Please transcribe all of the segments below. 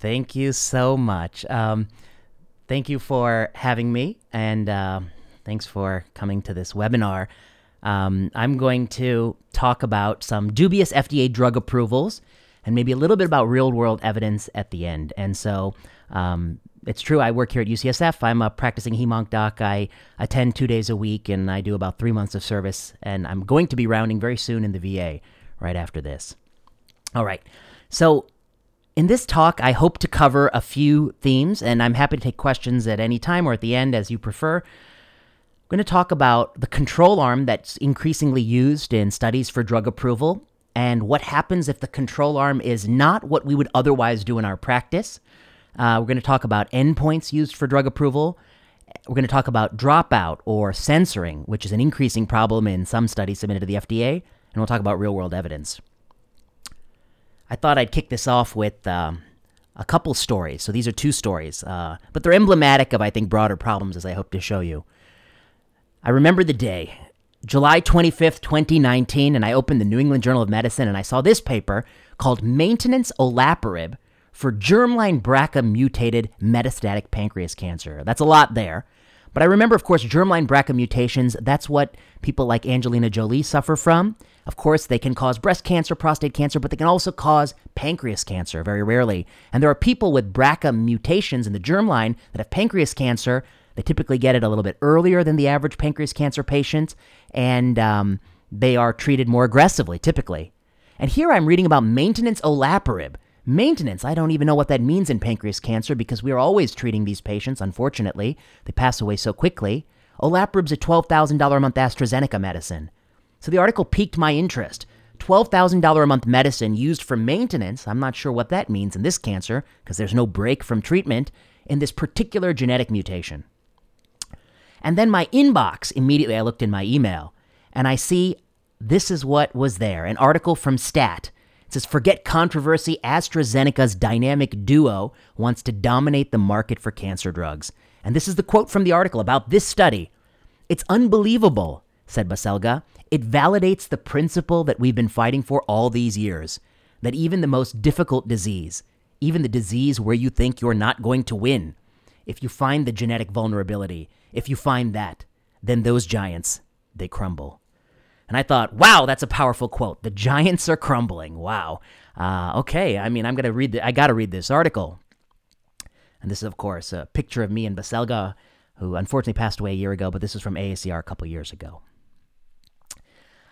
Thank you so much. Um, thank you for having me, and uh, thanks for coming to this webinar. Um, I'm going to talk about some dubious FDA drug approvals and maybe a little bit about real world evidence at the end. And so um, it's true, I work here at UCSF. I'm a practicing hemonc doc. I attend two days a week and I do about three months of service. And I'm going to be rounding very soon in the VA right after this. All right. So in this talk, I hope to cover a few themes, and I'm happy to take questions at any time or at the end as you prefer. I'm going to talk about the control arm that's increasingly used in studies for drug approval and what happens if the control arm is not what we would otherwise do in our practice. Uh, we're going to talk about endpoints used for drug approval. We're going to talk about dropout or censoring, which is an increasing problem in some studies submitted to the FDA. And we'll talk about real world evidence. I thought I'd kick this off with um, a couple stories. So these are two stories, uh, but they're emblematic of, I think, broader problems as I hope to show you. I remember the day, July 25th, 2019, and I opened the New England Journal of Medicine and I saw this paper called Maintenance Olaparib for Germline BRCA mutated metastatic pancreas cancer. That's a lot there. But I remember, of course, germline BRCA mutations. That's what people like Angelina Jolie suffer from. Of course, they can cause breast cancer, prostate cancer, but they can also cause pancreas cancer very rarely. And there are people with BRCA mutations in the germline that have pancreas cancer. They typically get it a little bit earlier than the average pancreas cancer patient, and um, they are treated more aggressively, typically. And here I'm reading about maintenance olaparib. Maintenance, I don't even know what that means in pancreas cancer because we are always treating these patients, unfortunately. They pass away so quickly. Olaparib's a $12,000 a month AstraZeneca medicine. So the article piqued my interest. $12,000 a month medicine used for maintenance. I'm not sure what that means in this cancer because there's no break from treatment in this particular genetic mutation. And then my inbox, immediately I looked in my email and I see this is what was there an article from STAT. It says, Forget controversy. AstraZeneca's dynamic duo wants to dominate the market for cancer drugs. And this is the quote from the article about this study. It's unbelievable, said Baselga. It validates the principle that we've been fighting for all these years that even the most difficult disease, even the disease where you think you're not going to win, if you find the genetic vulnerability, if you find that, then those giants, they crumble. And I thought, wow, that's a powerful quote. The giants are crumbling. Wow. Uh, okay, I mean, I'm to read, the, I got to read this article. And this is, of course, a picture of me and Baselga, who unfortunately passed away a year ago, but this is from AACR a couple years ago.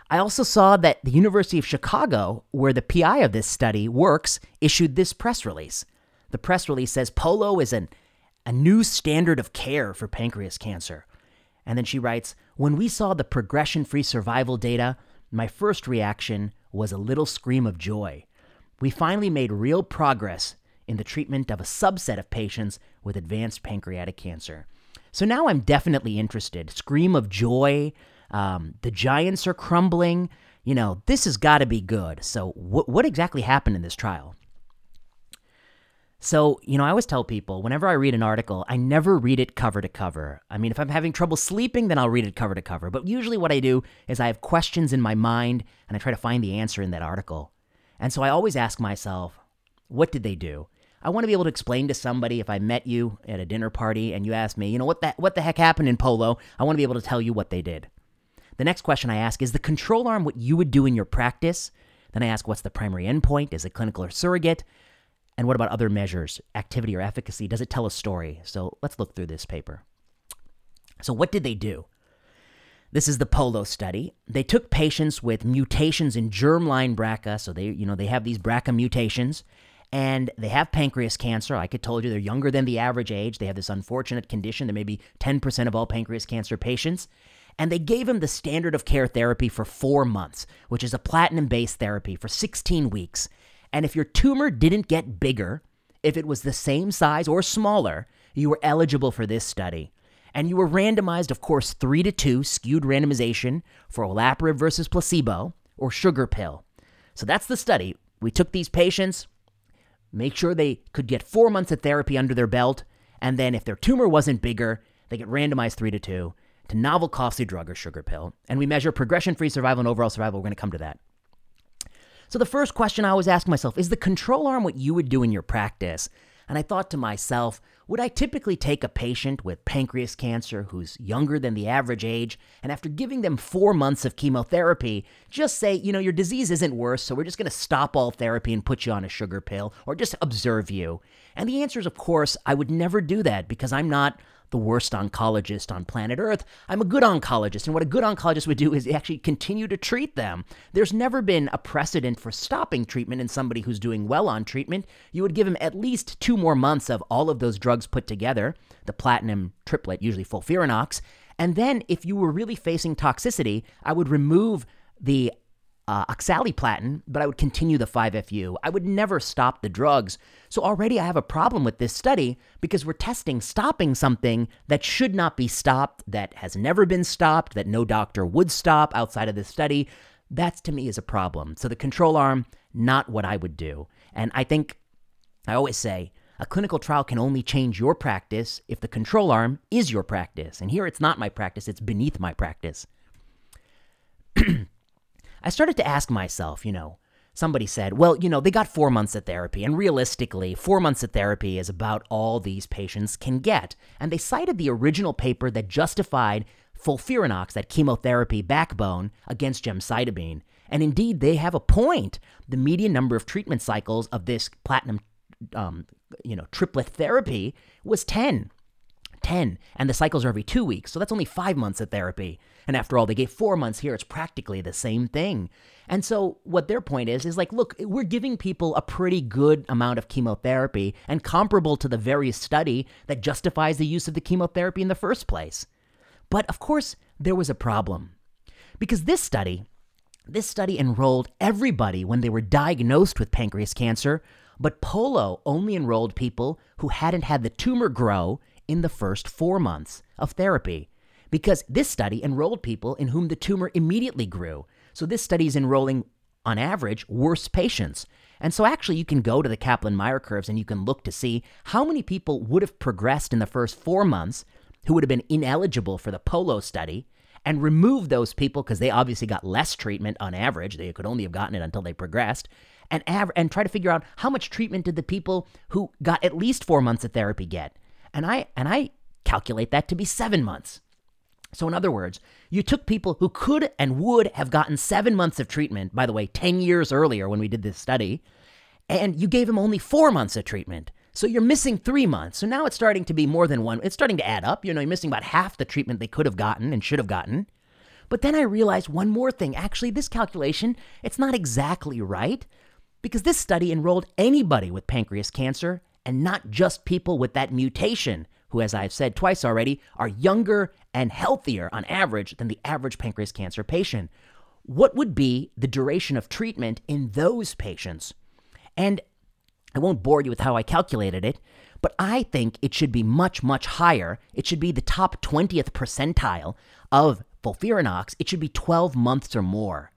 I also saw that the University of Chicago, where the PI of this study works, issued this press release. The press release says Polo is an, a new standard of care for pancreas cancer. And then she writes When we saw the progression free survival data, my first reaction was a little scream of joy. We finally made real progress in the treatment of a subset of patients with advanced pancreatic cancer. So now I'm definitely interested. Scream of joy, um, the Giants are crumbling. You know, this has got to be good. So, wh- what exactly happened in this trial? So, you know, I always tell people whenever I read an article, I never read it cover to cover. I mean, if I'm having trouble sleeping, then I'll read it cover to cover. But usually what I do is I have questions in my mind and I try to find the answer in that article. And so I always ask myself, what did they do? I want to be able to explain to somebody if I met you at a dinner party and you asked me, you know, what the, what the heck happened in Polo? I want to be able to tell you what they did. The next question I ask is the control arm what you would do in your practice? Then I ask what's the primary endpoint? Is it clinical or surrogate? And what about other measures, activity or efficacy? Does it tell a story? So let's look through this paper. So, what did they do? This is the Polo study. They took patients with mutations in germline BRCA, so they, you know, they have these BRCA mutations, and they have pancreas cancer. Like I told you, they're younger than the average age. They have this unfortunate condition. There may be 10% of all pancreas cancer patients and they gave him the standard of care therapy for four months, which is a platinum based therapy for 16 weeks. And if your tumor didn't get bigger, if it was the same size or smaller, you were eligible for this study. And you were randomized, of course, three to two skewed randomization for olaparib versus placebo or sugar pill. So that's the study. We took these patients, make sure they could get four months of therapy under their belt, and then if their tumor wasn't bigger, they get randomized three to two to novel costly drug or sugar pill, and we measure progression free survival and overall survival. We're going to come to that. So, the first question I always ask myself is the control arm what you would do in your practice? And I thought to myself, would I typically take a patient with pancreas cancer who's younger than the average age, and after giving them four months of chemotherapy, just say, you know, your disease isn't worse, so we're just going to stop all therapy and put you on a sugar pill, or just observe you? And the answer is, of course, I would never do that because I'm not the worst oncologist on planet Earth. I'm a good oncologist, and what a good oncologist would do is actually continue to treat them. There's never been a precedent for stopping treatment in somebody who's doing well on treatment. You would give him at least two more months of all of those drugs put together, the platinum triplet, usually FOLFIRINOX. And then, if you were really facing toxicity, I would remove the uh, oxaliplatin, but I would continue the 5FU. I would never stop the drugs. So already I have a problem with this study because we're testing stopping something that should not be stopped, that has never been stopped, that no doctor would stop outside of this study. That to me is a problem. So the control arm, not what I would do. And I think, I always say, a clinical trial can only change your practice if the control arm is your practice. And here it's not my practice, it's beneath my practice. I started to ask myself, you know, somebody said, well, you know, they got four months of therapy, and realistically, four months of therapy is about all these patients can get. And they cited the original paper that justified FOLFIRINOX, that chemotherapy backbone, against gemcitabine. And indeed, they have a point. The median number of treatment cycles of this platinum, um, you know, triplet therapy was 10. 10, and the cycles are every two weeks, so that's only five months of therapy. And after all, they gave four months here. It's practically the same thing. And so, what their point is, is like, look, we're giving people a pretty good amount of chemotherapy and comparable to the very study that justifies the use of the chemotherapy in the first place. But of course, there was a problem. Because this study, this study enrolled everybody when they were diagnosed with pancreas cancer, but Polo only enrolled people who hadn't had the tumor grow in the first four months of therapy because this study enrolled people in whom the tumor immediately grew. So this study is enrolling, on average, worse patients. And so actually, you can go to the Kaplan Meier curves and you can look to see how many people would have progressed in the first four months who would have been ineligible for the POLO study and remove those people because they obviously got less treatment on average. They could only have gotten it until they progressed. And, av- and try to figure out how much treatment did the people who got at least four months of therapy get. And I, and I calculate that to be seven months. So, in other words, you took people who could and would have gotten seven months of treatment, by the way, 10 years earlier when we did this study, and you gave them only four months of treatment. So you're missing three months. So now it's starting to be more than one. It's starting to add up. You know, you're missing about half the treatment they could have gotten and should have gotten. But then I realized one more thing. Actually, this calculation, it's not exactly right because this study enrolled anybody with pancreas cancer and not just people with that mutation who, as I've said twice already, are younger and healthier on average than the average pancreas cancer patient. What would be the duration of treatment in those patients? And I won't bore you with how I calculated it, but I think it should be much, much higher. It should be the top 20th percentile of FOLFIRINOX. It should be 12 months or more.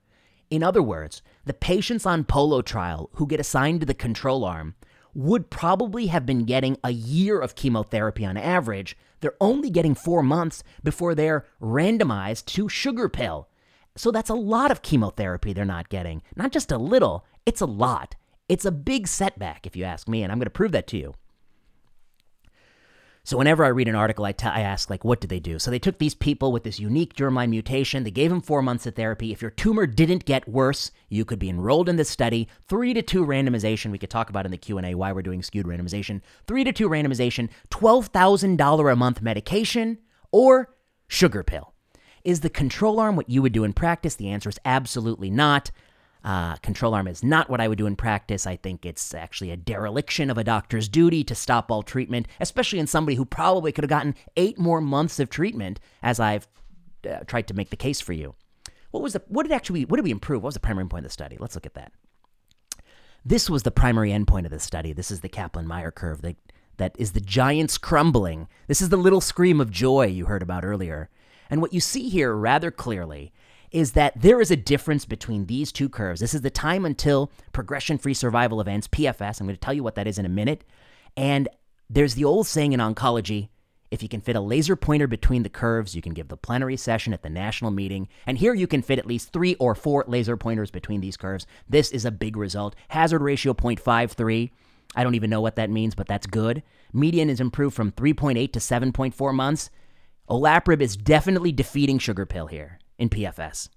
In other words, the patients on POLO trial who get assigned to the control arm would probably have been getting a year of chemotherapy on average. They're only getting four months before they're randomized to sugar pill. So that's a lot of chemotherapy they're not getting. Not just a little, it's a lot. It's a big setback, if you ask me, and I'm going to prove that to you. So whenever I read an article, I, t- I ask, like, what did they do? So they took these people with this unique germline mutation. They gave them four months of therapy. If your tumor didn't get worse, you could be enrolled in this study. Three to two randomization. We could talk about in the Q and A why we're doing skewed randomization. Three to two randomization. Twelve thousand dollar a month medication or sugar pill. Is the control arm what you would do in practice? The answer is absolutely not. Uh, control arm is not what I would do in practice. I think it's actually a dereliction of a doctor's duty to stop all treatment, especially in somebody who probably could have gotten eight more months of treatment, as I've uh, tried to make the case for you. What was the what did actually what did we improve? What was the primary endpoint of the study? Let's look at that. This was the primary endpoint of the study. This is the Kaplan-Meier curve that that is the giants crumbling. This is the little scream of joy you heard about earlier. And what you see here rather clearly is that there is a difference between these two curves. This is the time until progression free survival events, PFS. I'm going to tell you what that is in a minute. And there's the old saying in oncology if you can fit a laser pointer between the curves, you can give the plenary session at the national meeting. And here you can fit at least three or four laser pointers between these curves. This is a big result. Hazard ratio 0.53. I don't even know what that means, but that's good. Median is improved from 3.8 to 7.4 months. Olaparib is definitely defeating sugar pill here in PFS.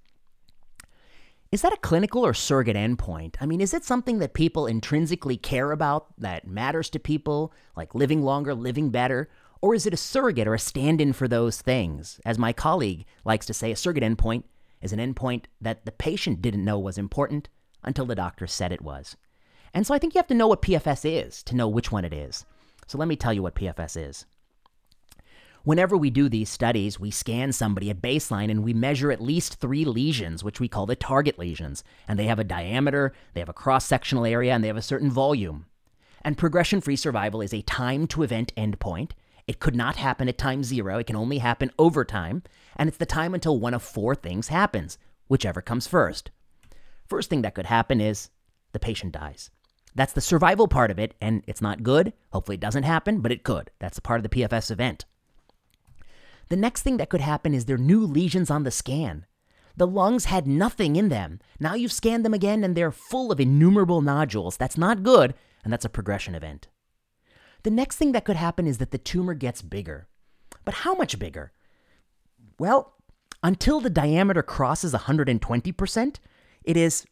Is that a clinical or surrogate endpoint? I mean, is it something that people intrinsically care about that matters to people, like living longer, living better? Or is it a surrogate or a stand in for those things? As my colleague likes to say, a surrogate endpoint is an endpoint that the patient didn't know was important until the doctor said it was. And so I think you have to know what PFS is to know which one it is. So let me tell you what PFS is. Whenever we do these studies, we scan somebody at baseline and we measure at least three lesions, which we call the target lesions. And they have a diameter, they have a cross sectional area, and they have a certain volume. And progression free survival is a time to event endpoint. It could not happen at time zero, it can only happen over time. And it's the time until one of four things happens, whichever comes first. First thing that could happen is the patient dies. That's the survival part of it, and it's not good. Hopefully, it doesn't happen, but it could. That's part of the PFS event. The next thing that could happen is there are new lesions on the scan. The lungs had nothing in them. Now you've scanned them again and they're full of innumerable nodules. That's not good, and that's a progression event. The next thing that could happen is that the tumor gets bigger. But how much bigger? Well, until the diameter crosses 120%, it is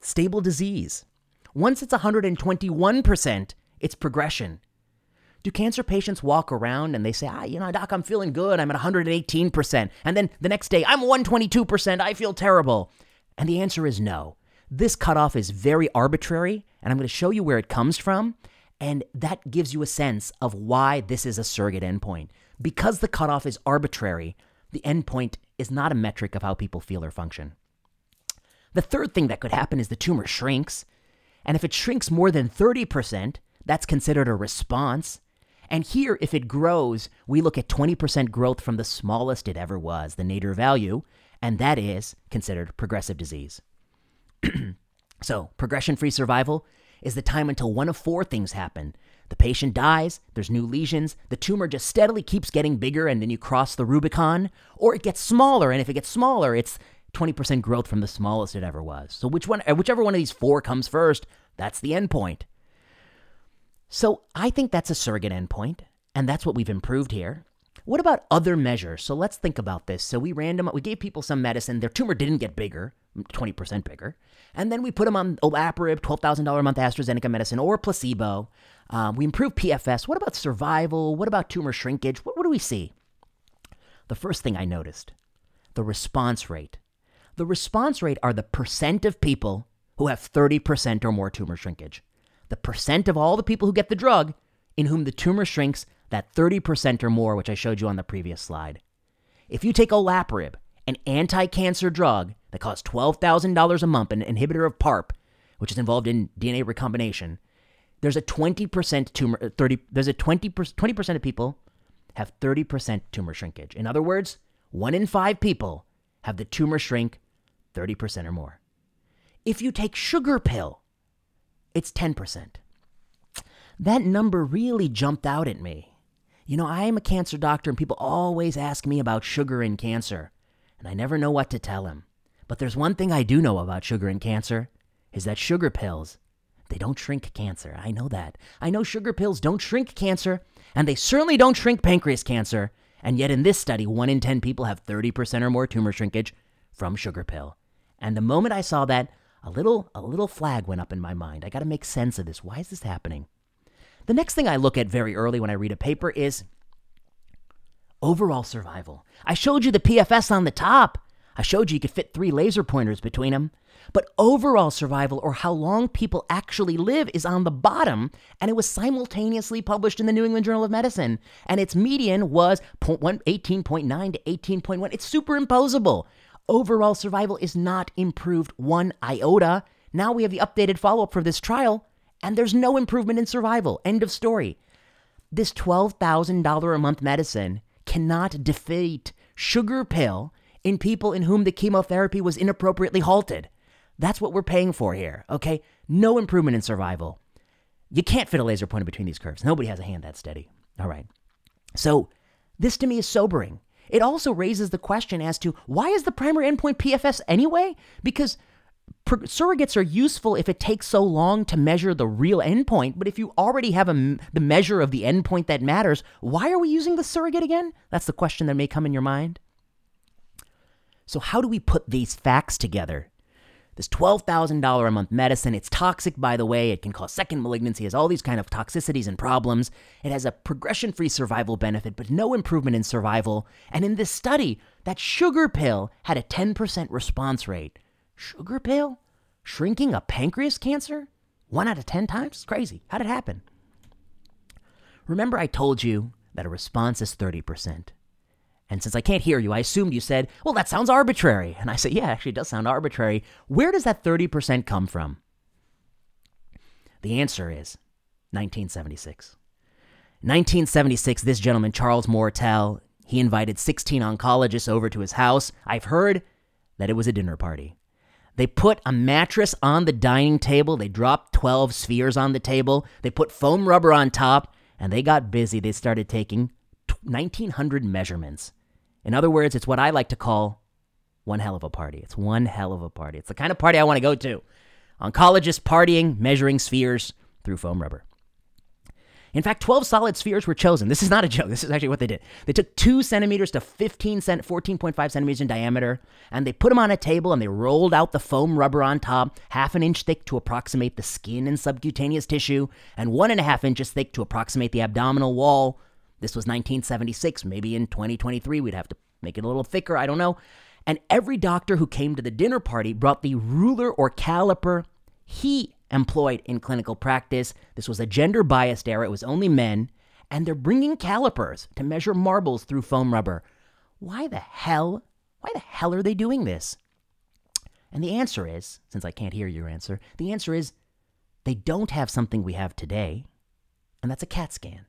stable disease. Once it's 121%, it's progression. Do cancer patients walk around and they say, ah, you know, doc, I'm feeling good. I'm at 118%. And then the next day, I'm 122%. I feel terrible. And the answer is no. This cutoff is very arbitrary, and I'm going to show you where it comes from. And that gives you a sense of why this is a surrogate endpoint. Because the cutoff is arbitrary, the endpoint is not a metric of how people feel or function. The third thing that could happen is the tumor shrinks. And if it shrinks more than 30%, that's considered a response. And here, if it grows, we look at 20% growth from the smallest it ever was, the nadir value, and that is considered progressive disease. so, progression free survival is the time until one of four things happen. The patient dies, there's new lesions, the tumor just steadily keeps getting bigger, and then you cross the Rubicon, or it gets smaller, and if it gets smaller, it's 20% growth from the smallest it ever was. So, which one, uh, whichever one of these four comes first, that's the endpoint. So I think that's a surrogate endpoint, and that's what we've improved here. What about other measures? So let's think about this. So we random we gave people some medicine, their tumor didn't get bigger, 20% bigger, and then we put them on olaparib, $12,000 a month AstraZeneca medicine, or placebo. Um, we improved PFS. What about survival? What about tumor shrinkage? What, what do we see? The first thing I noticed, the response rate. The response rate are the percent of people who have 30% or more tumor shrinkage the percent of all the people who get the drug in whom the tumor shrinks that 30% or more, which I showed you on the previous slide. If you take olaparib, an anti cancer drug that costs $12,000 a month, an inhibitor of PARP, which is involved in DNA recombination, there's a 20% tumor, uh, 30, there's a 20%, 20% of people have 30% tumor shrinkage. In other words, one in five people have the tumor shrink 30% or more. If you take sugar pill, it's 10%. That number really jumped out at me. You know, I am a cancer doctor, and people always ask me about sugar and cancer, and I never know what to tell them. But there's one thing I do know about sugar and cancer is that sugar pills, they don't shrink cancer. I know that. I know sugar pills don't shrink cancer, and they certainly don't shrink pancreas cancer. And yet, in this study, one in 10 people have 30% or more tumor shrinkage from sugar pill. And the moment I saw that, a little a little flag went up in my mind. I got to make sense of this. Why is this happening? The next thing I look at very early when I read a paper is overall survival. I showed you the PFS on the top. I showed you you could fit three laser pointers between them. But overall survival, or how long people actually live, is on the bottom, and it was simultaneously published in the New England Journal of Medicine. And its median was 18.9 to 18.1. It's superimposable overall survival is not improved one iota. Now we have the updated follow up for this trial, and there's no improvement in survival. End of story. This $12,000 a month medicine cannot defeat sugar pill in people in whom the chemotherapy was inappropriately halted. That's what we're paying for here, okay? No improvement in survival. You can't fit a laser pointer between these curves. Nobody has a hand that steady. All right. So, this to me is sobering. It also raises the question as to why is the primary endpoint PFS anyway? Because surrogates are useful if it takes so long to measure the real endpoint, but if you already have a, the measure of the endpoint that matters, why are we using the surrogate again? That's the question that may come in your mind. So, how do we put these facts together? This $12,000 a month medicine, it's toxic, by the way. It can cause second malignancy, has all these kind of toxicities and problems. It has a progression free survival benefit, but no improvement in survival. And in this study, that sugar pill had a 10% response rate. Sugar pill? Shrinking a pancreas cancer? One out of 10 times? It's crazy. How'd it happen? Remember, I told you that a response is 30%. And since I can't hear you, I assumed you said, well, that sounds arbitrary. And I said, yeah, actually, it does sound arbitrary. Where does that 30% come from? The answer is 1976. 1976, this gentleman, Charles Moertel, he invited 16 oncologists over to his house. I've heard that it was a dinner party. They put a mattress on the dining table. They dropped 12 spheres on the table. They put foam rubber on top, and they got busy. They started taking 1,900 measurements. In other words, it's what I like to call one hell of a party. It's one hell of a party. It's the kind of party I want to go to. Oncologists partying, measuring spheres through foam rubber. In fact, 12 solid spheres were chosen. This is not a joke. This is actually what they did. They took 2 centimeters to 15 cent, 14.5 centimeters in diameter, and they put them on a table and they rolled out the foam rubber on top, half an inch thick to approximate the skin and subcutaneous tissue, and one and a half inches thick to approximate the abdominal wall. This was 1976. Maybe in 2023 we'd have to make it a little thicker. I don't know. And every doctor who came to the dinner party brought the ruler or caliper he employed in clinical practice. This was a gender biased era, it was only men, and they're bringing calipers to measure marbles through foam rubber. Why the hell? Why the hell are they doing this? And the answer is, since I can't hear your answer, the answer is they don't have something we have today, and that's a CAT scan.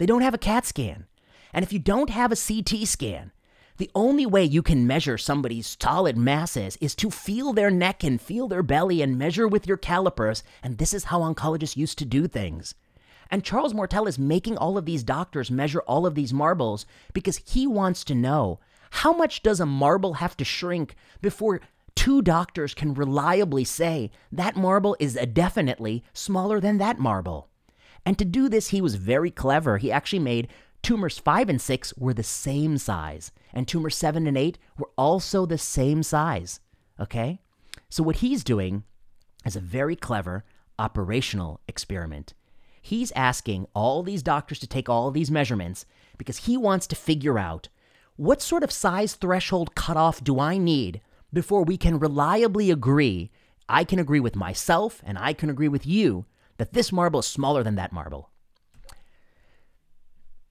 They don't have a CAT scan. And if you don't have a CT scan, the only way you can measure somebody's solid masses is to feel their neck and feel their belly and measure with your calipers, and this is how oncologists used to do things. And Charles Moertel is making all of these doctors measure all of these marbles because he wants to know how much does a marble have to shrink before two doctors can reliably say that marble is definitely smaller than that marble. And to do this, he was very clever. He actually made tumors 5 and 6 were the same size and tumor 7 and 8 were also the same size. Okay? So, what he's doing is a very clever operational experiment. He's asking all these doctors to take all these measurements because he wants to figure out what sort of size threshold cutoff do I need before we can reliably agree. I can agree with myself and I can agree with you that this marble is smaller than that marble.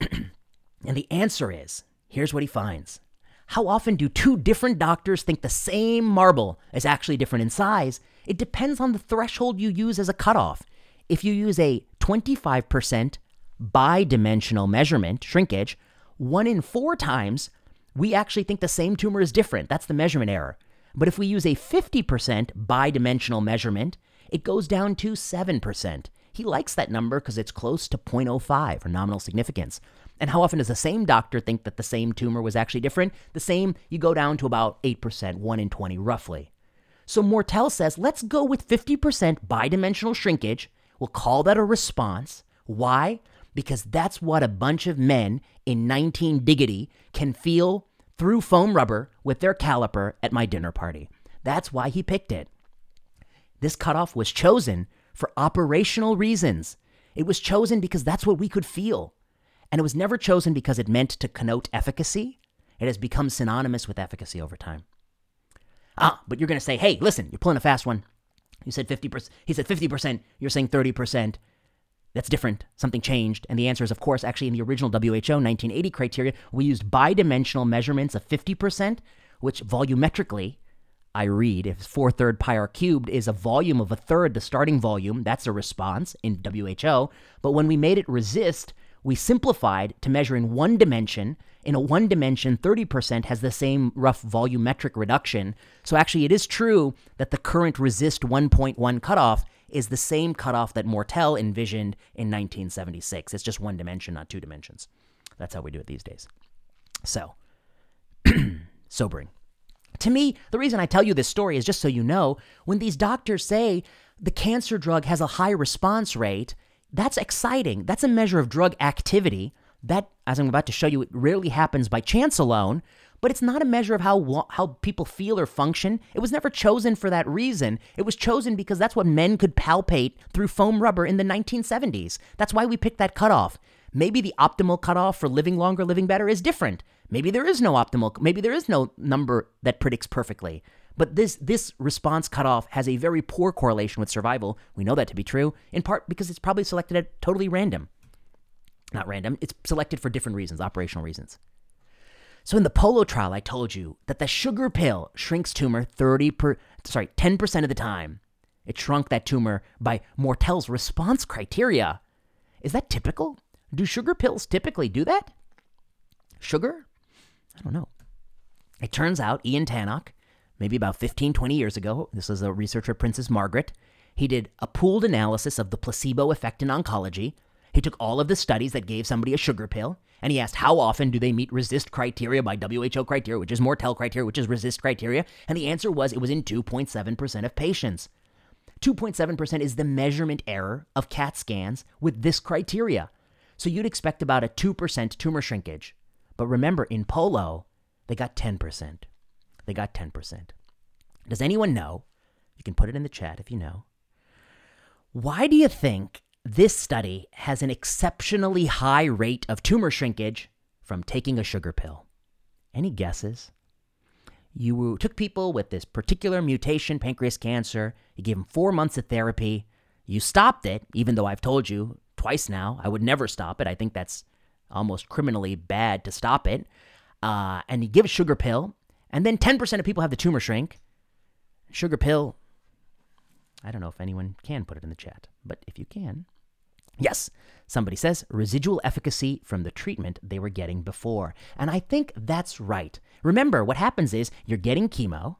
and the answer is Here's what he finds. How often do two different doctors think the same marble is actually different in size? It depends on the threshold you use as a cutoff. If you use a 25% bidimensional measurement, shrinkage, one in four times, we actually think the same tumor is different. That's the measurement error. But if we use a 50% bidimensional measurement, it goes down to 7%. He likes that number because it's close to 0.05 or nominal significance. And how often does the same doctor think that the same tumor was actually different? The same, you go down to about 8%, 1 in 20 roughly. So Moertel says, let's go with 50% bidimensional shrinkage. We'll call that a response. Why? Because that's what a bunch of men in 19 Diggity can feel through foam rubber with their caliper at my dinner party. That's why he picked it. This cutoff was chosen for operational reasons. It was chosen because that's what we could feel. And it was never chosen because it meant to connote efficacy. It has become synonymous with efficacy over time. Ah, but you're going to say, hey, listen, you're pulling a fast one. You said 50%. He said 50%. You're saying 30%. That's different. Something changed. And the answer is, of course, actually in the original WHO 1980 criteria, we used bidimensional measurements of 50%, which volumetrically, I read, if 4 third pi r cubed is a volume of a third the starting volume, that's a response in WHO. But when we made it RECIST, we simplified to measure in one dimension. In a one dimension, 30% has the same rough volumetric reduction. So actually, it is true that the current RECIST 1.1 cutoff is the same cutoff that Moertel envisioned in 1976. It's just one dimension, not two dimensions. That's how we do it these days. So, sobering. To me, the reason I tell you this story is just so you know when these doctors say the cancer drug has a high response rate, that's exciting. That's a measure of drug activity. That, as I'm about to show you, it rarely happens by chance alone, but it's not a measure of how, how people feel or function. It was never chosen for that reason. It was chosen because that's what men could palpate through foam rubber in the 1970s. That's why we picked that cutoff. Maybe the optimal cutoff for living longer, living better is different. Maybe there is no optimal, maybe there is no number that predicts perfectly. But this this response cutoff has a very poor correlation with survival. We know that to be true, in part because it's probably selected at totally random. Not random, it's selected for different reasons, operational reasons. So in the Polo trial, I told you that the sugar pill shrinks tumor 30 per sorry, 10% of the time. It shrunk that tumor by Moertel's response criteria. Is that typical? Do sugar pills typically do that? Sugar? I don't know. It turns out Ian Tannock, maybe about 15, 20 years ago, this is a researcher, Princess Margaret, he did a pooled analysis of the placebo effect in oncology. He took all of the studies that gave somebody a sugar pill, and he asked how often do they meet RECIST criteria by WHO criteria, which is Moertel criteria, which is RECIST criteria, and the answer was it was in 2.7% of patients. 2.7% is the measurement error of CAT scans with this criteria. So you'd expect about a 2% tumor shrinkage. But remember, in Polo, they got 10%. They got 10%. Does anyone know? You can put it in the chat if you know. Why do you think this study has an exceptionally high rate of tumor shrinkage from taking a sugar pill? Any guesses? You took people with this particular mutation, pancreas cancer, you gave them four months of therapy, you stopped it, even though I've told you twice now. I would never stop it. I think that's almost criminally bad to stop it. Uh, and you give a sugar pill, and then 10% of people have the tumor shrink. Sugar pill, I don't know if anyone can put it in the chat, but if you can. Yes, somebody says residual efficacy from the treatment they were getting before. And I think that's right. Remember, what happens is you're getting chemo.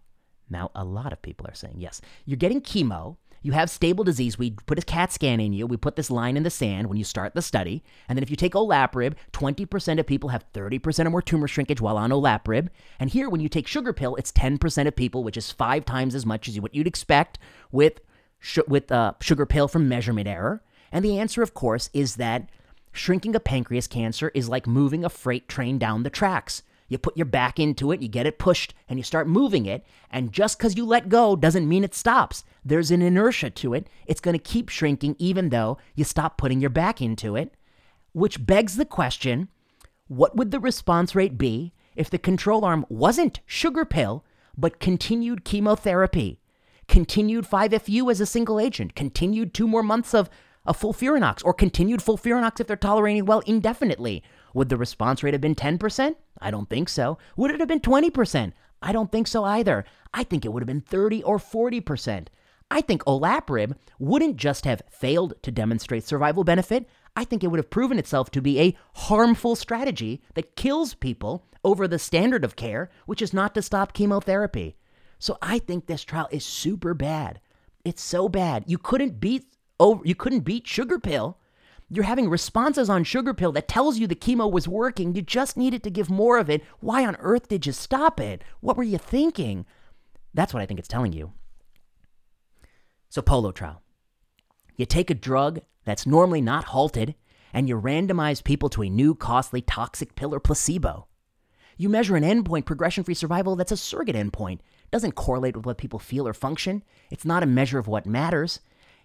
Now, a lot of people are saying yes. You're getting chemo, you have stable disease. We put a CAT scan in you. We put this line in the sand when you start the study. And then if you take olaparib, 20% of people have 30% or more tumor shrinkage while on olaparib. And here, when you take sugar pill, it's 10% of people, which is five times as much as what you'd expect with, with uh, sugar pill from measurement error. And the answer, of course, is that shrinking a pancreas cancer is like moving a freight train down the tracks. You put your back into it, you get it pushed, and you start moving it. And just because you let go doesn't mean it stops. There's an inertia to it. It's going to keep shrinking even though you stop putting your back into it. Which begs the question what would the response rate be if the control arm wasn't sugar pill, but continued chemotherapy, continued 5FU as a single agent, continued two more months of a FOLFIRINOX, or continued FOLFIRINOX if they're tolerating well indefinitely? Would the response rate have been 10%? I don't think so. Would it have been 20%? I don't think so either. I think it would have been 30 or 40%. I think olaparib wouldn't just have failed to demonstrate survival benefit. I think it would have proven itself to be a harmful strategy that kills people over the standard of care, which is not to stop chemotherapy. So I think this trial is super bad. It's so bad. You couldn't beat over you couldn't beat sugar pill you're having responses on sugar pill that tells you the chemo was working. You just needed to give more of it. Why on earth did you stop it? What were you thinking? That's what I think it's telling you. So, polo trial. You take a drug that's normally not halted and you randomize people to a new, costly, toxic pill or placebo. You measure an endpoint, progression free survival, that's a surrogate endpoint. Doesn't correlate with what people feel or function. It's not a measure of what matters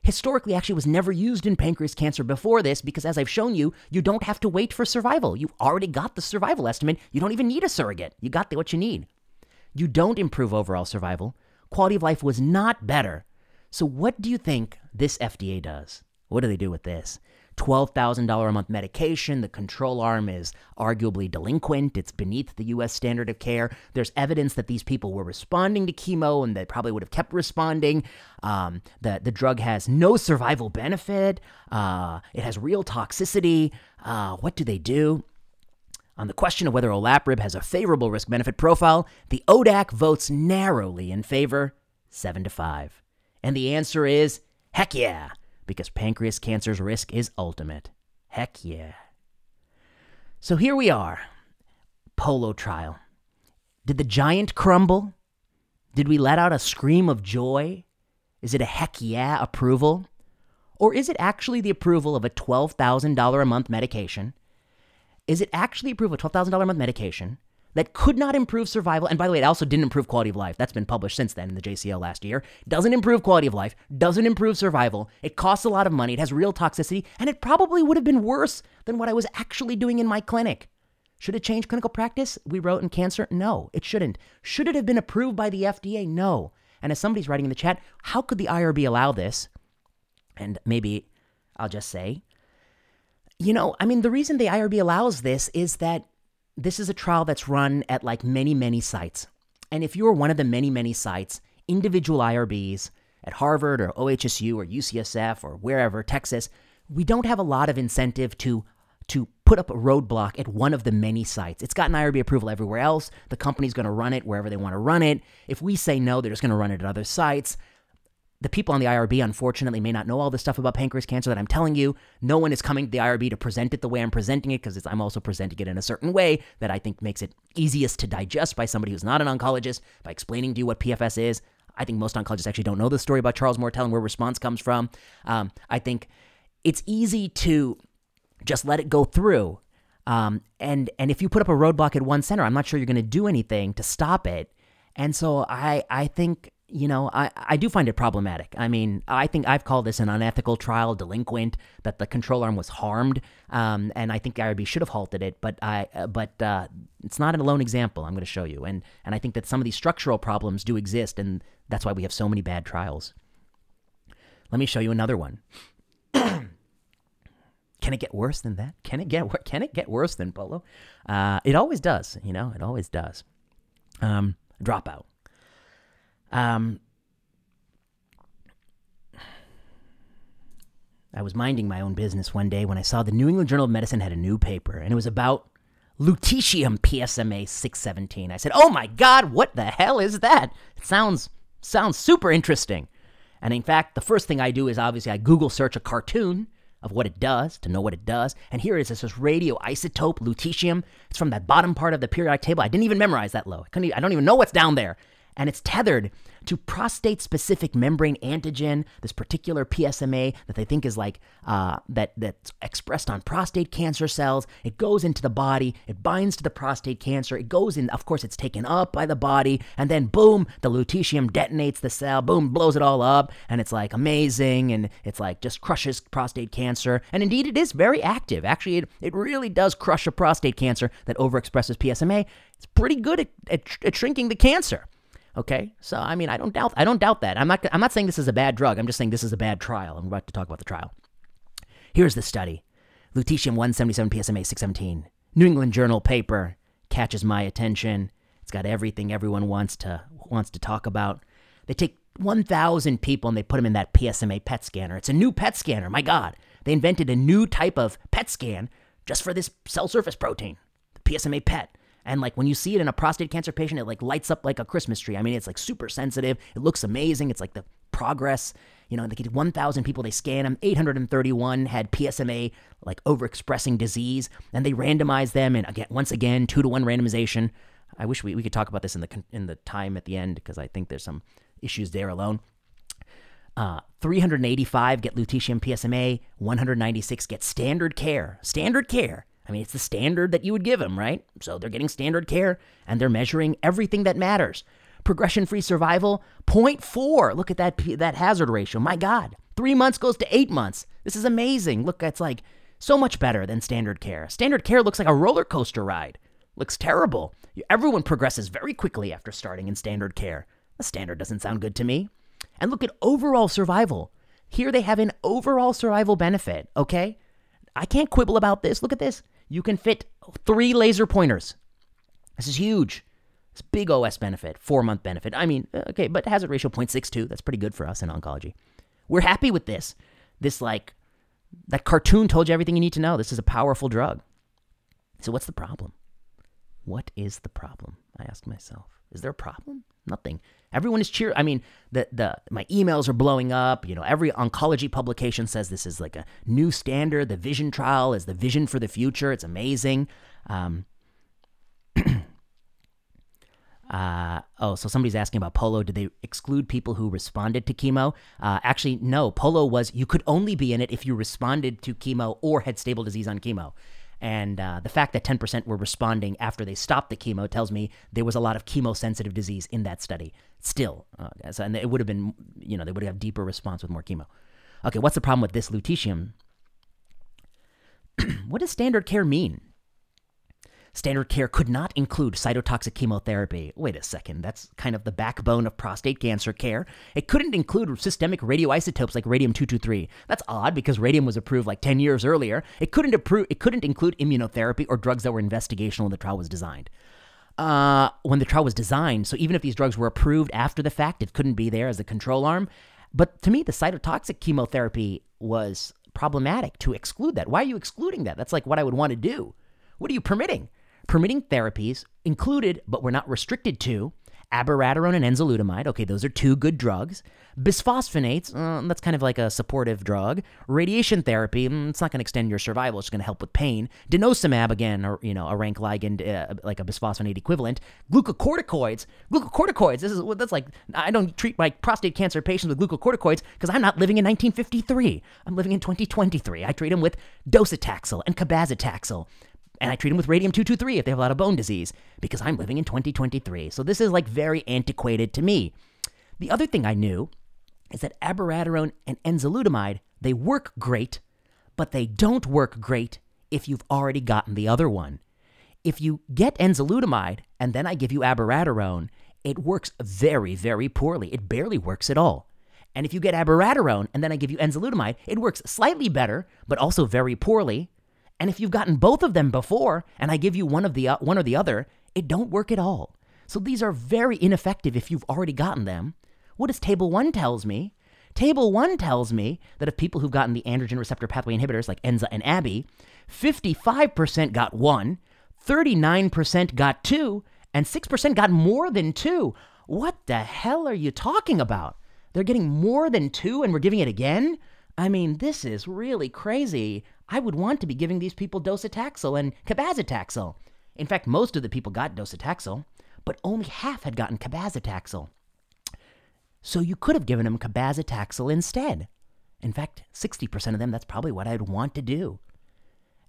historically actually was never used in pancreas cancer before this because, as I've shown you, you don't have to wait for survival. You've already got the survival estimate. You don't even need a surrogate. You got what you need. You don't improve overall survival. Quality of life was not better. So, what do you think this FDA does? What do they do with this? $12,000 a month medication. The control arm is arguably delinquent. It's beneath the US standard of care. There's evidence that these people were responding to chemo and they probably would have kept responding. Um, the, the drug has no survival benefit, uh, it has real toxicity. Uh, what do they do? On the question of whether olaparib has a favorable risk benefit profile, the ODAC votes narrowly in favor, 7 to 5. And the answer is heck yeah because pancreas cancer's risk is ultimate. Heck yeah. So here we are. Polo trial. Did the giant crumble? Did we let out a scream of joy? Is it a heck yeah approval? Or is it actually the approval of a $12,000 a month medication? Is it actually approval of a $12,000 a month medication that could not improve survival? And by the way, it also didn't improve quality of life. That's been published since then in the JCO last year. Doesn't improve quality of life, doesn't improve survival. It costs a lot of money, it has real toxicity, and it probably would have been worse than what I was actually doing in my clinic. Should it change clinical practice? We wrote in Cancer, no, it shouldn't. Should it have been approved by the FDA? No. And as somebody's writing in the chat, how could the IRB allow this? And maybe I'll just say, you know, I mean, the reason the IRB allows this is that this is a trial that's run at like many, many sites. And if you're one of the many, many sites, individual IRBs at Harvard or OHSU or UCSF or wherever, Texas, we don't have a lot of incentive to to put up a roadblock at one of the many sites. It's gotten IRB approval everywhere else. The company's going to run it wherever they want to run it. If we say no, they're just going to run it at other sites. The people on the IRB, unfortunately, may not know all the stuff about pancreas cancer that I'm telling you. No one is coming to the IRB to present it the way I'm presenting it because I'm also presenting it in a certain way that I think makes it easiest to digest by somebody who's not an oncologist by explaining to you what PFS is. I think most oncologists actually don't know the story about Charles Moertel and where response comes from. Um, I think it's easy to just let it go through. Um, and and if you put up a roadblock at one center, I'm not sure you're going to do anything to stop it. And so I I think you know I I do find it problematic. I mean I think I've called this an unethical trial, delinquent, that the control arm was harmed, um, and I think IRB should have halted it. But I uh, but uh, it's not an alone example. I'm going to show you, and and I think that some of these structural problems do exist, and that's why we have so many bad trials. Let me show you another one. Can it get worse than that? Can it get can it get worse than polo? Uh, it always does. You know, it always does. Um, dropout. Um, I was minding my own business one day when I saw the New England Journal of Medicine had a new paper, and it was about lutetium PSMA 617. I said, "Oh my God, what the hell is that? It sounds sounds super interesting." And in fact, the first thing I do is obviously I Google search a cartoon of what it does to know what it does. And here it is, it's this radioisotope lutetium. It's from that bottom part of the periodic table. I didn't even memorize that low. I, couldn't even, I don't even know what's down there and it's tethered to prostate specific membrane antigen, this particular PSMA that they think is like uh, that that's expressed on prostate cancer cells. It goes into the body, it binds to the prostate cancer, it goes in, of course, it's taken up by the body, and then boom, the lutetium detonates the cell, boom, blows it all up, and it's like amazing, and it's like just crushes prostate cancer. And indeed, it is very active. Actually, it, it really does crush a prostate cancer that overexpresses PSMA. It's pretty good at, at, at shrinking the cancer. Okay, so I mean, I don't doubt, I don't doubt that. I'm not, I'm not saying this is a bad drug. I'm just saying this is a bad trial. I'm about to talk about the trial. Here's the study: lutetium 177 PSMA 617. New England Journal paper catches my attention. It's got everything everyone wants to wants to talk about. They take 1,000 people and they put them in that PSMA PET scanner. It's a new PET scanner. My God, they invented a new type of PET scan just for this cell surface protein, the PSMA PET. And like when you see it in a prostate cancer patient, it like lights up like a Christmas tree. I mean, it's like super sensitive. It looks amazing. It's like the progress. You know, they get 1,000 people, they scan them. 831 had PSMA, like overexpressing disease, and they randomize them. And again, once again, two to one randomization. I wish we, we could talk about this in the in the time at the end because I think there's some issues there alone. Uh, 385 get lutetium PSMA, 196 get standard care. Standard care. I mean, it's the standard that you would give them, right? So they're getting standard care and they're measuring everything that matters. Progression free survival, 0.4. Look at that, that hazard ratio. My God. Three months goes to eight months. This is amazing. Look, it's like so much better than standard care. Standard care looks like a roller coaster ride. Looks terrible. Everyone progresses very quickly after starting in standard care. The standard doesn't sound good to me. And look at overall survival. Here they have an overall survival benefit, okay? I can't quibble about this. Look at this. You can fit three laser pointers. This is huge. It's big OS benefit, four month benefit. I mean, uh, okay, but hazard ratio 0.62. That's pretty good for us in oncology. We're happy with this. This, like, that cartoon told you everything you need to know. This is a powerful drug. So, what's the problem? What is the problem? I ask myself. Is there a problem? Nothing. Everyone is cheer. I mean, the the my emails are blowing up. You know, every oncology publication says this is like a new standard. The Vision trial is the vision for the future. It's amazing. Um, Uh, oh, so somebody's asking about Polo. Did they exclude people who responded to chemo? Uh, actually, no. Polo was you could only be in it if you responded to chemo or had stable disease on chemo. And uh, the fact that 10% were responding after they stopped the chemo tells me there was a lot of chemosensitive disease in that study. Still, uh, and it would have been, you know, they would have deeper response with more chemo. Okay, what's the problem with this lutetium? what does standard care mean? Standard care could not include cytotoxic chemotherapy. Wait a second, that's kind of the backbone of prostate cancer care. It couldn't include systemic radioisotopes like radium 223. That's odd because radium was approved like 10 years earlier. It couldn't approve it couldn't include immunotherapy or drugs that were investigational when the trial was designed. Uh, when the trial was designed, so even if these drugs were approved after the fact, it couldn't be there as a control arm. But to me, the cytotoxic chemotherapy was problematic to exclude that. Why are you excluding that? That's like what I would want to do. What are you permitting? Permitting therapies included, but were not restricted to, abiraterone and enzalutamide. Okay, those are two good drugs. Bisphosphonates, uh, that's kind of like a supportive drug. Radiation therapy, mm, it's not going to extend your survival. It's going to help with pain. Denosumab, again, or you know, a rank ligand, uh, like a bisphosphonate equivalent. Glucocorticoids, glucocorticoids. This is that's like I don't treat my prostate cancer patients with glucocorticoids because I'm not living in 1953. I'm living in 2023. I treat them with docetaxel and cabazitaxel and I treat them with radium 223 if they have a lot of bone disease because I'm living in 2023. So this is like very antiquated to me. The other thing I knew is that abiraterone and enzalutamide, they work great, but they don't work great if you've already gotten the other one. If you get enzalutamide and then I give you abiraterone, it works very, very poorly. It barely works at all. And if you get abiraterone and then I give you enzalutamide, it works slightly better, but also very poorly. And if you've gotten both of them before and I give you one of the uh, one or the other, it don't work at all. So these are very ineffective if you've already gotten them. What does table 1 tells me? Table 1 tells me that of people who've gotten the androgen receptor pathway inhibitors like Enza and Abi, 55% got 1, 39% got 2, and 6% got more than 2. What the hell are you talking about? They're getting more than 2 and we're giving it again? I mean, this is really crazy. I would want to be giving these people docetaxel and cabazitaxel. In fact, most of the people got docetaxel, but only half had gotten cabazitaxel. So you could have given them cabazitaxel instead. In fact, 60% of them, that's probably what I'd want to do.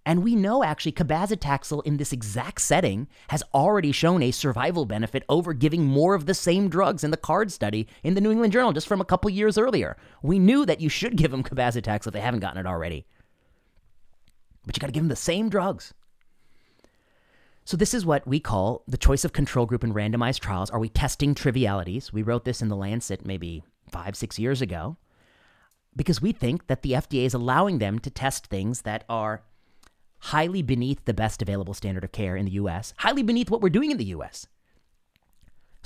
And we know actually cabazitaxel in this exact setting has already shown a survival benefit over giving more of the same drugs in the CARD study in the New England Journal just from a couple years earlier. We knew that you should give them cabazitaxel if they haven't gotten it already but you got to give them the same drugs. So, this is what we call the choice of control group in randomized trials. Are we testing trivialities? We wrote this in the Lancet maybe five, six years ago because we think that the FDA is allowing them to test things that are highly beneath the best available standard of care in the US, highly beneath what we're doing in the US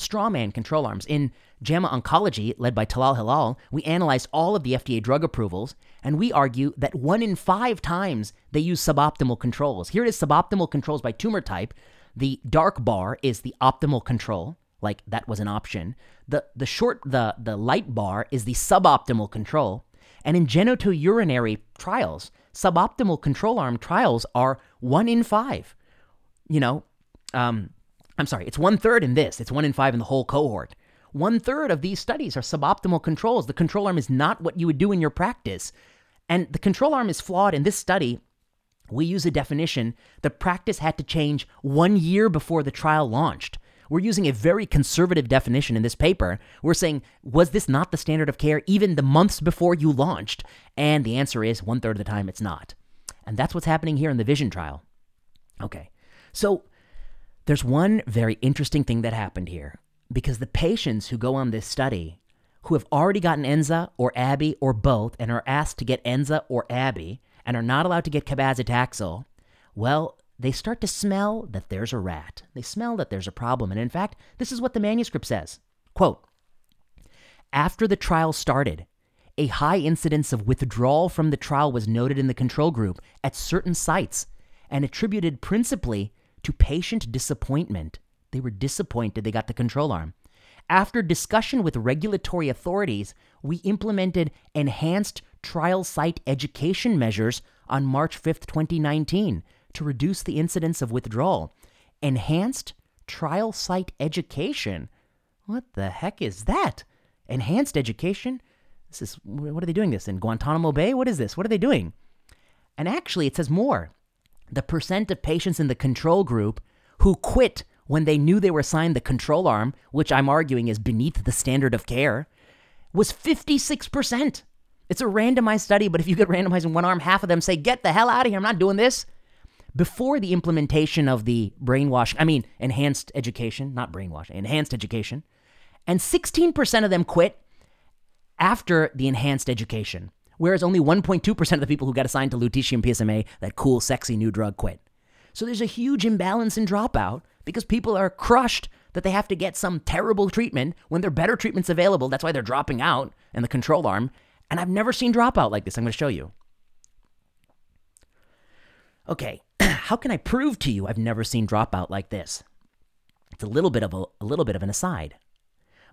strawman control arms. In JAMA Oncology, led by Talal Hilal, we analyzed all of the FDA drug approvals, and we argue that one in five times they use suboptimal controls. Here it is suboptimal controls by tumor type. The dark bar is the optimal control, like that was an option. The the short the the light bar is the suboptimal control. And in genitourinary trials, suboptimal control arm trials are one in five. You know, um, I'm sorry, it's one third in this, it's one in five in the whole cohort. One third of these studies are suboptimal controls. The control arm is not what you would do in your practice. And the control arm is flawed. In this study, we use a definition the practice had to change one year before the trial launched. We're using a very conservative definition in this paper. We're saying, was this not the standard of care even the months before you launched? And the answer is one third of the time it's not. And that's what's happening here in the Vision trial. Okay, so there's one very interesting thing that happened here because the patients who go on this study who have already gotten Enza or Abi or both and are asked to get Enza or Abi and are not allowed to get cabazitaxel, well, they start to smell that there's a rat. They smell that there's a problem. And in fact, this is what the manuscript says. Quote, after the trial started, a high incidence of withdrawal from the trial was noted in the control group at certain sites and attributed principally to patient disappointment. They were disappointed they got the control arm. After discussion with regulatory authorities, we implemented enhanced trial site education measures on March 5th, 2019, to reduce the incidence of withdrawal. Enhanced trial site education. What the heck is that? Enhanced education? This is what are they doing this in Guantanamo Bay? What is this? What are they doing? And actually, it says more. The percent of patients in the control group who quit when they knew they were assigned the control arm, which I'm arguing is beneath the standard of care, was 56%. It's a randomized study, but if you get randomized in one arm, half of them say, Get the hell out of here, I'm not doing this. Before the implementation of the brainwashing, I mean, enhanced education, not brainwashing, enhanced education, and 16% of them quit after the enhanced education, whereas only 1.2% of the people who got assigned to lutetium PSMA, that cool, sexy new drug, quit. So there's a huge imbalance in dropout because people are crushed that they have to get some terrible treatment when there are better treatments available. That's why they're dropping out in the control arm. And I've never seen dropout like this. I'm going to show you. Okay, how can I prove to you I've never seen dropout like this? It's a little bit of a, a little bit of an aside.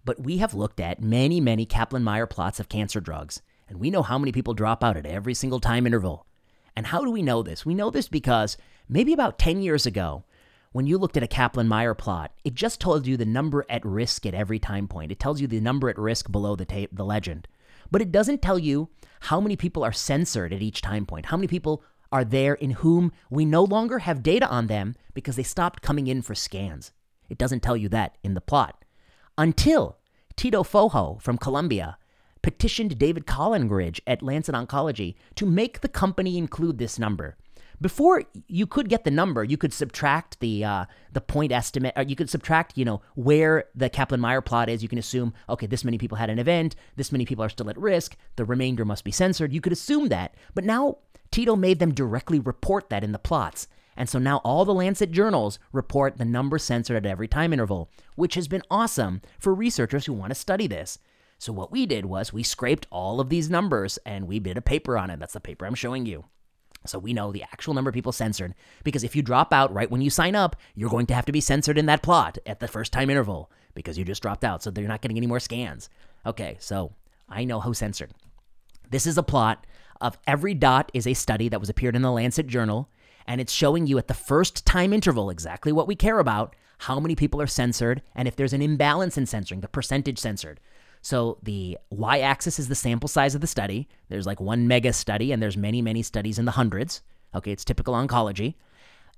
But we have looked at many, many Kaplan-Meier plots of cancer drugs, and we know how many people drop out at every single time interval. And how do we know this? We know this because maybe about 10 years ago, when you looked at a Kaplan Meier plot, it just told you the number at risk at every time point. It tells you the number at risk below the the legend. But it doesn't tell you how many people are censored at each time point, how many people are there in whom we no longer have data on them because they stopped coming in for scans. It doesn't tell you that in the plot. Until Tito Fojo from Columbia petitioned David Collingridge at Lancet Oncology to make the company include this number. Before you could get the number, you could subtract the uh, the point estimate, or you could subtract, you know, where the Kaplan-Meier plot is. You can assume, okay, this many people had an event, this many people are still at risk, the remainder must be censored. You could assume that, but now Tito made them directly report that in the plots. And so now all the Lancet journals report the number censored at every time interval, which has been awesome for researchers who want to study this. So what we did was we scraped all of these numbers and we did a paper on it. That's the paper I'm showing you. So we know the actual number of people censored because if you drop out right when you sign up, you're going to have to be censored in that plot at the first time interval because you just dropped out. So they're not getting any more scans. Okay, so I know who censored. This is a plot of every dot is a study that was appeared in the Lancet Journal, and it's showing you at the first time interval exactly what we care about, how many people are censored, and if there's an imbalance in censoring, the percentage censored. So the y axis is the sample size of the study. There's like one mega study, and there's many, many studies in the hundreds. Okay, it's typical oncology.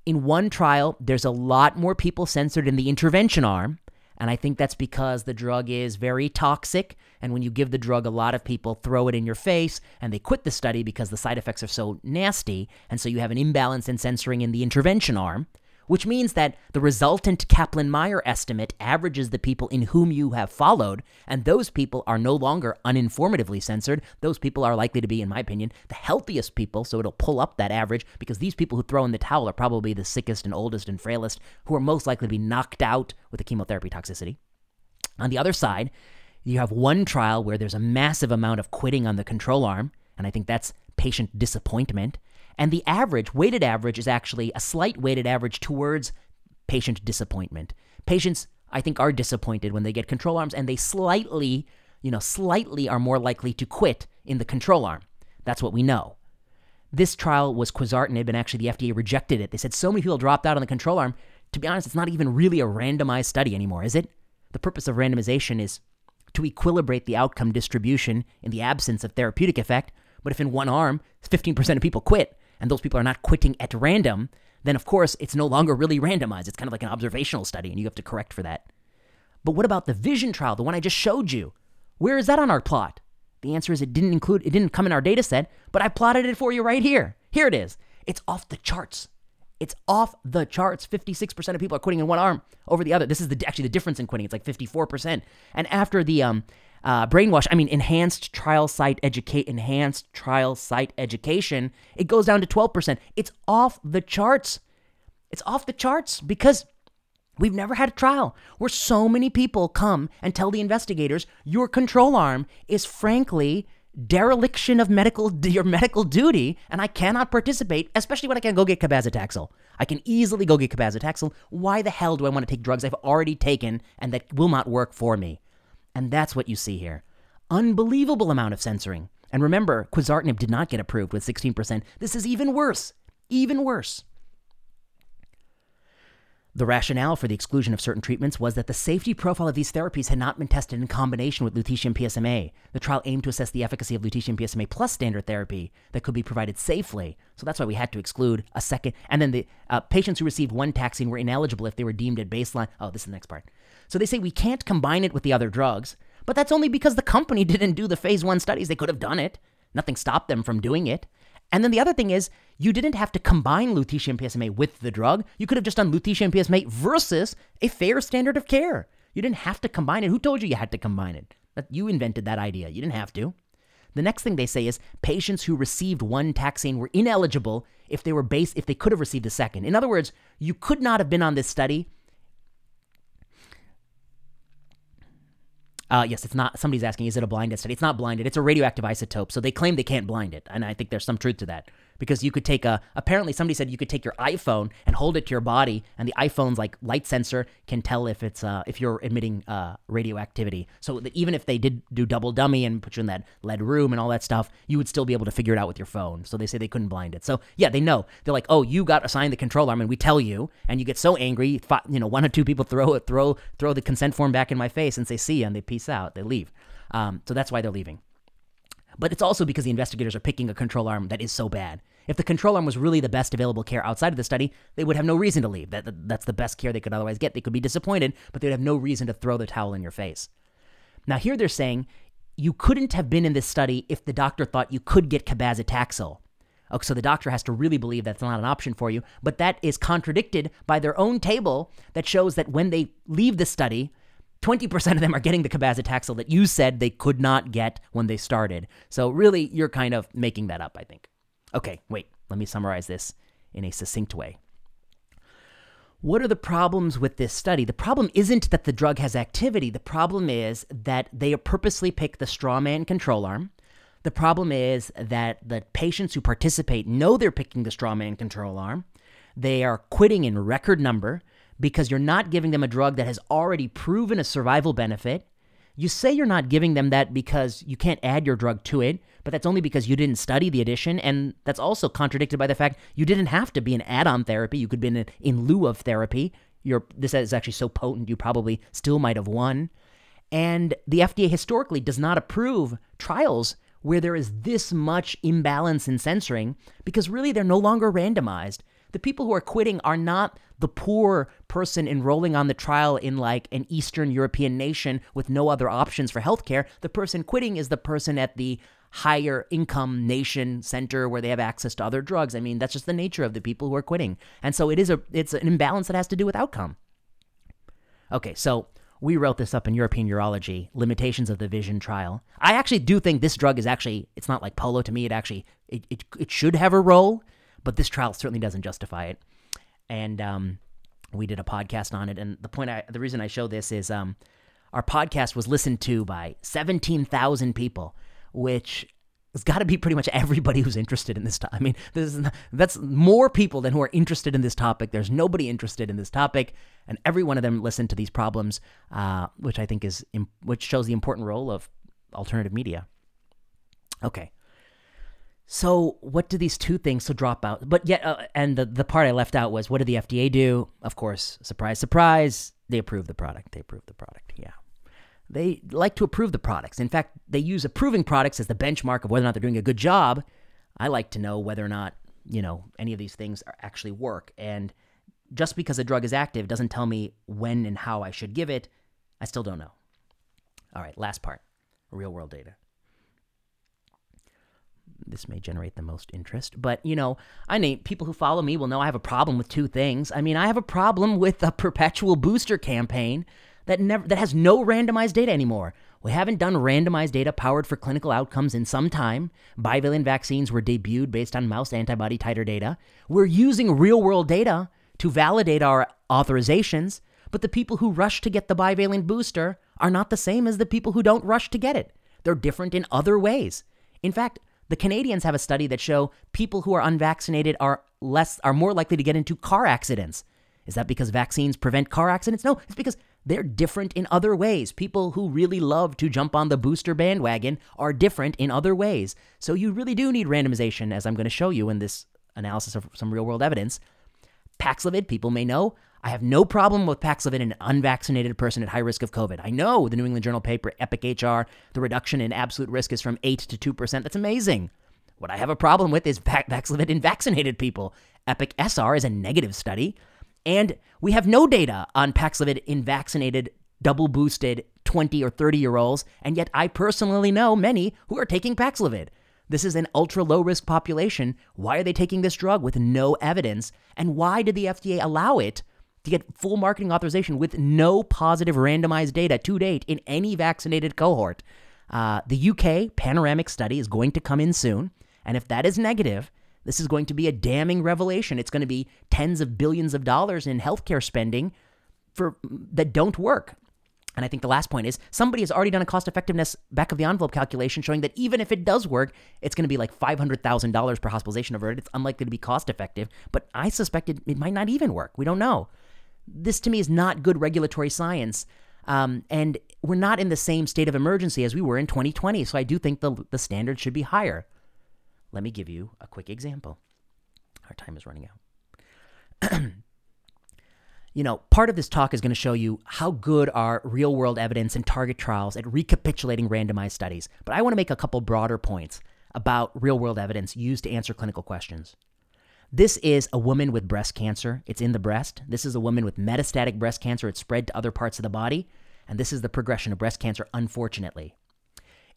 In one trial, there's a lot more people censored in the intervention arm, and I think that's because the drug is very toxic. And when you give the drug, a lot of people throw it in your face and they quit the study because the side effects are so nasty. And so you have an imbalance in censoring in the intervention arm which means that the resultant Kaplan Meier estimate averages the people in whom you have followed, and those people are no longer uninformatively censored. Those people are likely to be, in my opinion, the healthiest people, so it'll pull up that average because these people who throw in the towel are probably the sickest and oldest and frailest who are most likely to be knocked out with the chemotherapy toxicity. On the other side, you have one trial where there's a massive amount of quitting on the control arm, and I think that's patient disappointment. And the average, weighted average, is actually a slight weighted average towards patient disappointment. Patients, I think, are disappointed when they get control arms and they slightly, you know, slightly are more likely to quit in the control arm. That's what we know. This trial was quizartinib, and actually the FDA rejected it. They said so many people dropped out on the control arm. To be honest, it's not even really a randomized study anymore, is it? The purpose of randomization is to equilibrate the outcome distribution in the absence of therapeutic effect. But if in one arm, 15% of people quit, and those people are not quitting at random, then of course it's no longer really randomized. It's kind of like an observational study, and you have to correct for that. But what about the vision trial, the one I just showed you? Where is that on our plot? The answer is it didn't include, it didn't come in our data set, but I plotted it for you right here. Here it is. It's off the charts. It's off the charts. 56% of people are quitting in one arm over the other. This is the actually the difference in quitting. It's like 54%. And after the um uh, brainwash, I mean enhanced trial site educate enhanced trial site education, it goes down to 12%. It's off the charts. It's off the charts because we've never had a trial where so many people come and tell the investigators your control arm is frankly dereliction of medical your medical duty and I cannot participate, especially when I can go get cabazitaxel. I can easily go get cabazitaxel. Why the hell do I want to take drugs I've already taken and that will not work for me? And that's what you see here. Unbelievable amount of censoring. And remember, quizartinib did not get approved with 16%. This is even worse. Even worse. The rationale for the exclusion of certain treatments was that the safety profile of these therapies had not been tested in combination with lutetium PSMA. The trial aimed to assess the efficacy of lutetium PSMA plus standard therapy that could be provided safely. So that's why we had to exclude a second. And then the uh, patients who received one taxane were ineligible if they were deemed at baseline. Oh, this is the next part. So they say we can't combine it with the other drugs, but that's only because the company didn't do the phase one studies. They could have done it. Nothing stopped them from doing it. And then the other thing is, you didn't have to combine lutetium PSMA with the drug. You could have just done lutetium PSMA versus a fair standard of care. You didn't have to combine it. Who told you you had to combine it? You invented that idea. You didn't have to. The next thing they say is patients who received one taxane were ineligible if they were base if they could have received a second. In other words, you could not have been on this study Uh, yes, it's not. Somebody's asking, is it a blinded study? It's not blinded. It's a radioactive isotope. So they claim they can't blind it, and I think there's some truth to that because you could take a. Apparently, somebody said you could take your iPhone and hold it to your body, and the iPhone's like light sensor can tell if it's uh, if you're emitting uh, radioactivity. So that even if they did do double dummy and put you in that lead room and all that stuff, you would still be able to figure it out with your phone. So they say they couldn't blind it. So yeah, they know. They're like, oh, you got assigned the control arm, and we tell you, and you get so angry, you know, one or two people throw it, throw throw the consent form back in my face and say, see, and they peace out, they leave. Um, so that's why they're leaving. But it's also because the investigators are picking a control arm that is so bad. If the control arm was really the best available care outside of the study, they would have no reason to leave. That, that's the best care they could otherwise get. They could be disappointed, but they'd have no reason to throw the towel in your face. Now, here they're saying you couldn't have been in this study if the doctor thought you could get cabazitaxel. Okay, so the doctor has to really believe that's not an option for you, but that is contradicted by their own table that shows that when they leave the study, 20% of them are getting the cabazitaxel that you said they could not get when they started. So really, you're kind of making that up, I think. Okay, wait, let me summarize this in a succinct way. What are the problems with this study? The problem isn't that the drug has activity. The problem is that they purposely pick the straw man control arm. The problem is that the patients who participate know they're picking the straw man control arm. They are quitting in record number because you're not giving them a drug that has already proven a survival benefit. You say you're not giving them that because you can't add your drug to it, but that's only because you didn't study the addition, and that's also contradicted by the fact you didn't have to be an add-on therapy. You could be in, in lieu of therapy. Your this is actually so potent you probably still might have won. And the FDA historically does not approve trials where there is this much imbalance in censoring because really they're no longer randomized. The people who are quitting are not the poor person enrolling on the trial in like an Eastern European nation with no other options for healthcare. The person quitting is the person at the higher income nation center where they have access to other drugs. I mean, that's just the nature of the people who are quitting. And so it is a it's an imbalance that has to do with outcome. Okay, so we wrote this up in European Urology, Limitations of the Vision trial. I actually do think this drug is actually it's not like polo to me. It actually it, it, it should have a role but this trial certainly doesn't justify it. And um, we did a podcast on it. And the point, I, the reason I show this is um, our podcast was listened to by 17,000 people, which has got to be pretty much everybody who's interested in this. topic. I mean, this is, that's more people than who are interested in this topic. There's nobody interested in this topic, and every one of them listened to these problems, uh, which I think is which shows the important role of alternative media. Okay, so what do these two things so drop out? But yet, uh, and the the part I left out was what did the FDA do? Of course, surprise, surprise, they approve the product. They approve the product. Yeah, they like to approve the products. In fact, they use approving products as the benchmark of whether or not they're doing a good job. I like to know whether or not you know any of these things actually work. And just because a drug is active doesn't tell me when and how I should give it. I still don't know. All right, last part, real world data this may generate the most interest. But, you know, I mean, people who follow me will know I have a problem with two things. I mean, I have a problem with a perpetual booster campaign that never that has no randomized data anymore. We haven't done randomized data powered for clinical outcomes in some time. Bivalent vaccines were debuted based on mouse antibody titer data. We're using real-world data to validate our authorizations, but the people who rush to get the bivalent booster are not the same as the people who don't rush to get it. They're different in other ways. In fact, the Canadians have a study that show people who are unvaccinated are less are more likely to get into car accidents. Is that because vaccines prevent car accidents? No, it's because they're different in other ways. People who really love to jump on the booster bandwagon are different in other ways. So you really do need randomization, as I'm going to show you in this analysis of some real world evidence. Paxlovid, people may know, I have no problem with Paxlovid in an unvaccinated person at high risk of COVID. I know the New England Journal paper, Epic HR, the reduction in absolute risk is from 8 to 2%. That's amazing. What I have a problem with is Paxlovid in vaccinated people. Epic SR is a negative study. And we have no data on Paxlovid in vaccinated, double boosted 20 or 30 year olds. And yet I personally know many who are taking Paxlovid. This is an ultra low risk population. Why are they taking this drug with no evidence? And why did the FDA allow it to get full marketing authorization with no positive randomized data to date in any vaccinated cohort? Uh, the UK panoramic study is going to come in soon. And if that is negative, this is going to be a damning revelation. It's going to be tens of billions of dollars in healthcare spending for that don't work. And I think the last point is somebody has already done a cost effectiveness back of the envelope calculation showing that even if it does work, it's going to be like $500,000 per hospitalization averted. It's unlikely to be cost effective, but I suspect it, it might not even work. We don't know. This to me is not good regulatory science. Um, and we're not in the same state of emergency as we were in 2020. So I do think the, the standard should be higher. Let me give you a quick example. Our time is running out. you know, part of this talk is going to show you how good are real world evidence and target trials at recapitulating randomized studies. But I want to make a couple broader points about real world evidence used to answer clinical questions. This is a woman with breast cancer. It's in the breast. This is a woman with metastatic breast cancer. It's spread to other parts of the body. And this is the progression of breast cancer, unfortunately.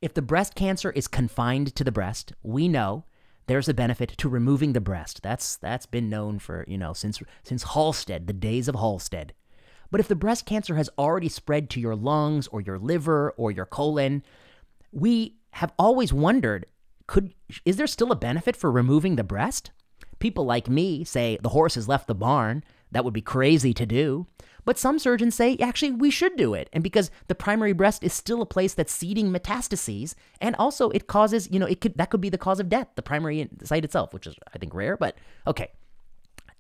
If the breast cancer is confined to the breast, we know there's a benefit to removing the breast. That's that's been known for, you know, since since Halsted, the days of Halsted. But if the breast cancer has already spread to your lungs or your liver or your colon, we have always wondered could is there still a benefit for removing the breast? People like me say the horse has left the barn. That would be crazy to do. But some surgeons say actually we should do it. And because the primary breast is still a place that's seeding metastases, and also it causes, you know, it could that could be the cause of death, the primary site itself, which is I think rare, but okay.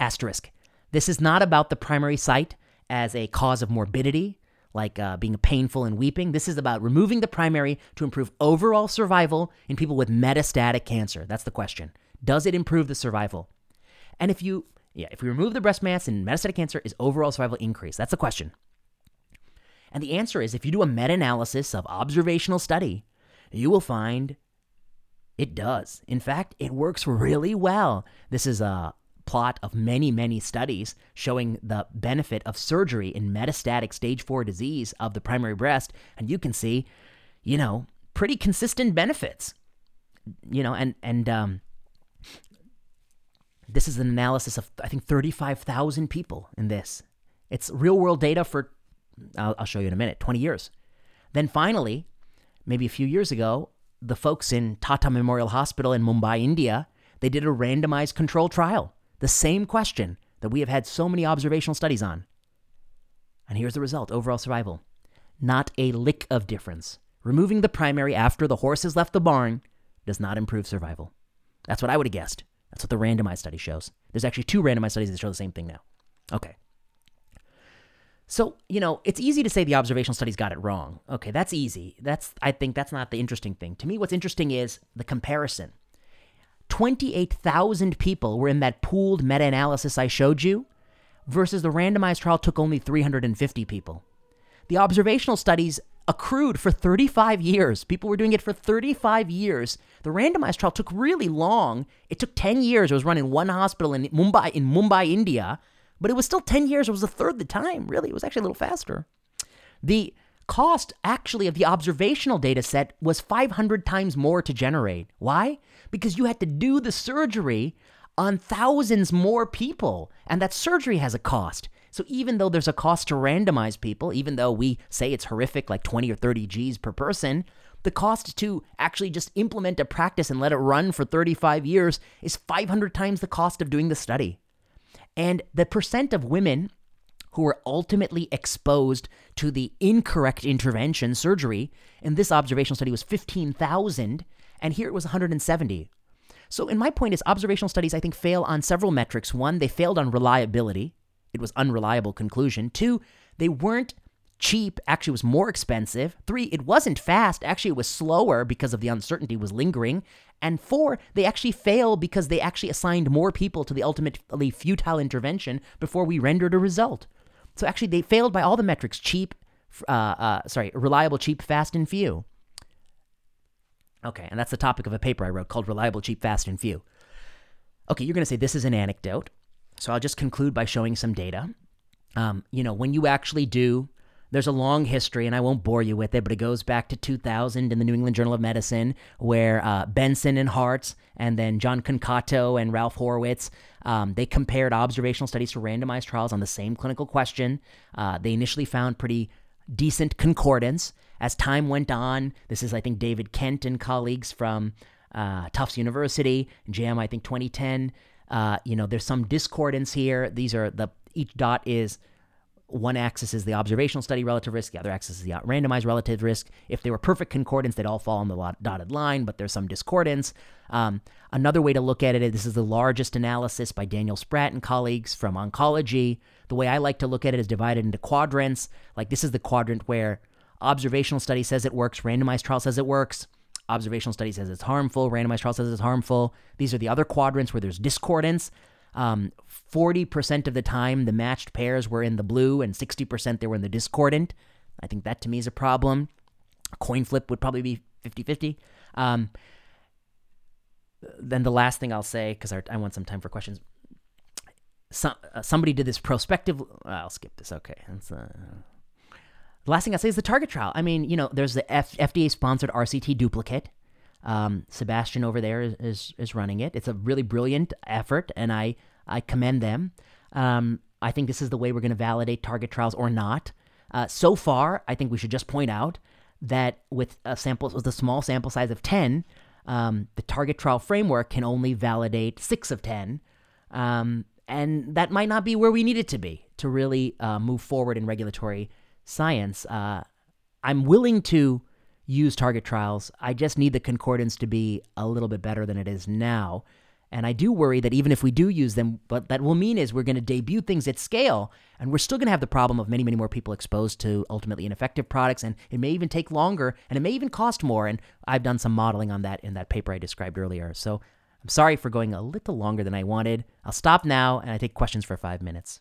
Asterisk. This is not about the primary site as a cause of morbidity, like uh, being painful and weeping. This is about removing the primary to improve overall survival in people with metastatic cancer. That's the question. Does it improve the survival? And if you yeah, if we remove the breast mass in metastatic cancer, is overall survival increase? That's the question. And the answer is if you do a meta analysis of observational study, you will find it does. In fact, it works really well. This is a plot of many, many studies showing the benefit of surgery in metastatic stage four disease of the primary breast. And you can see, you know, pretty consistent benefits. You know, and, and, um, this is an analysis of, I think, 35,000 people in this. It's real world data for, I'll, I'll show you in a minute, 20 years. Then finally, maybe a few years ago, the folks in Tata Memorial Hospital in Mumbai, India, they did a randomized control trial. The same question that we have had so many observational studies on. And here's the result overall survival. Not a lick of difference. Removing the primary after the horse has left the barn does not improve survival. That's what I would have guessed. That's what the randomized study shows. There's actually two randomized studies that show the same thing now. Okay. So, you know, it's easy to say the observational studies got it wrong. Okay, that's easy. That's I think that's not the interesting thing. To me, what's interesting is the comparison. 28,000 people were in that pooled meta-analysis I showed you versus the randomized trial took only 350 people. The observational studies accrued for 35 years. People were doing it for 35 years. The randomized trial took really long. It took 10 years. It was run in one hospital in Mumbai, in Mumbai, India, but it was still 10 years. It was a third the time. Really, it was actually a little faster. The cost actually of the observational data set was 500 times more to generate. Why? Because you had to do the surgery on thousands more people, and that surgery has a cost. So even though there's a cost to randomize people, even though we say it's horrific, like 20 or 30 G's per person, the cost to actually just implement a practice and let it run for 35 years is 500 times the cost of doing the study. And the percent of women who were ultimately exposed to the incorrect intervention surgery in this observational study was 15,000, and here it was 170. So, in my point is observational studies, I think, fail on several metrics. One, they failed on reliability. It was unreliable conclusion. Two, they weren't cheap actually was more expensive. Three, it wasn't fast. Actually, it was slower because of the uncertainty was lingering. And four, they actually failed because they actually assigned more people to the ultimately futile intervention before we rendered a result. So actually, they failed by all the metrics: cheap, uh, uh, sorry, reliable, cheap, fast, and few. Okay, and that's the topic of a paper I wrote called "Reliable, Cheap, Fast, and Few." Okay, you're going to say this is an anecdote, so I'll just conclude by showing some data. Um, you know, when you actually do there's a long history, and I won't bore you with it, but it goes back to 2000 in the New England Journal of Medicine, where uh, Benson and Hartz, and then John Concato and Ralph Horwitz, um, they compared observational studies to randomized trials on the same clinical question. Uh, they initially found pretty decent concordance. As time went on, this is, I think, David Kent and colleagues from uh, Tufts University, JAMA, I think 2010. Uh, you know, there's some discordance here. These are the each dot is one axis is the observational study relative risk, the other axis is the randomized relative risk. If they were perfect concordance, they'd all fall on the dotted line, but there's some discordance. Um, another way to look at it, this is the largest analysis by Daniel Spratt and colleagues from oncology. The way I like to look at it is divided into quadrants. Like this is the quadrant where observational study says it works, randomized trial says it works. Observational study says it's harmful, randomized trial says it's harmful. These are the other quadrants where there's discordance. Um, 40% of the time, the matched pairs were in the blue, and 60% they were in the discordant. I think that to me is a problem. A coin flip would probably be 50 50. Um, then the last thing I'll say, because I, want some time for questions. Some, uh, somebody did this prospective. I'll skip this. Okay. Uh, the last thing I'll say is the target trial. I mean, you know, there's the F- FDA sponsored RCT duplicate. Um, Sebastian over there is, is, is running it. It's a really brilliant effort, and I I commend them. Um, I think this is the way we're going to validate target trials or not. Uh, so far, I think we should just point out that with a sample with a small sample size of ten, um, the target trial framework can only validate six of ten, um, and that might not be where we need it to be to really uh, move forward in regulatory science. Uh, I'm willing to use target trials. I just need the concordance to be a little bit better than it is now. And I do worry that even if we do use them, what that will mean is we're going to debut things at scale, and we're still going to have the problem of many, many more people exposed to ultimately ineffective products, and it may even take longer, and it may even cost more. And I've done some modeling on that in that paper I described earlier. So I'm sorry for going a little longer than I wanted. I'll stop now, and I take questions for five minutes.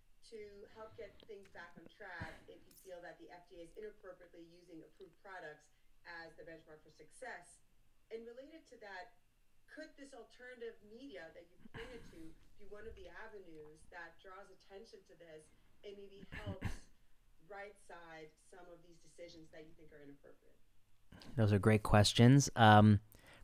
to help get things back on track if you feel that the FDA is inappropriately using approved products as the benchmark for success? And related to that, could this alternative media that you pointed to be one of the avenues that draws attention to this and maybe helps right side some of these decisions that you think are inappropriate? Those are great questions. Um,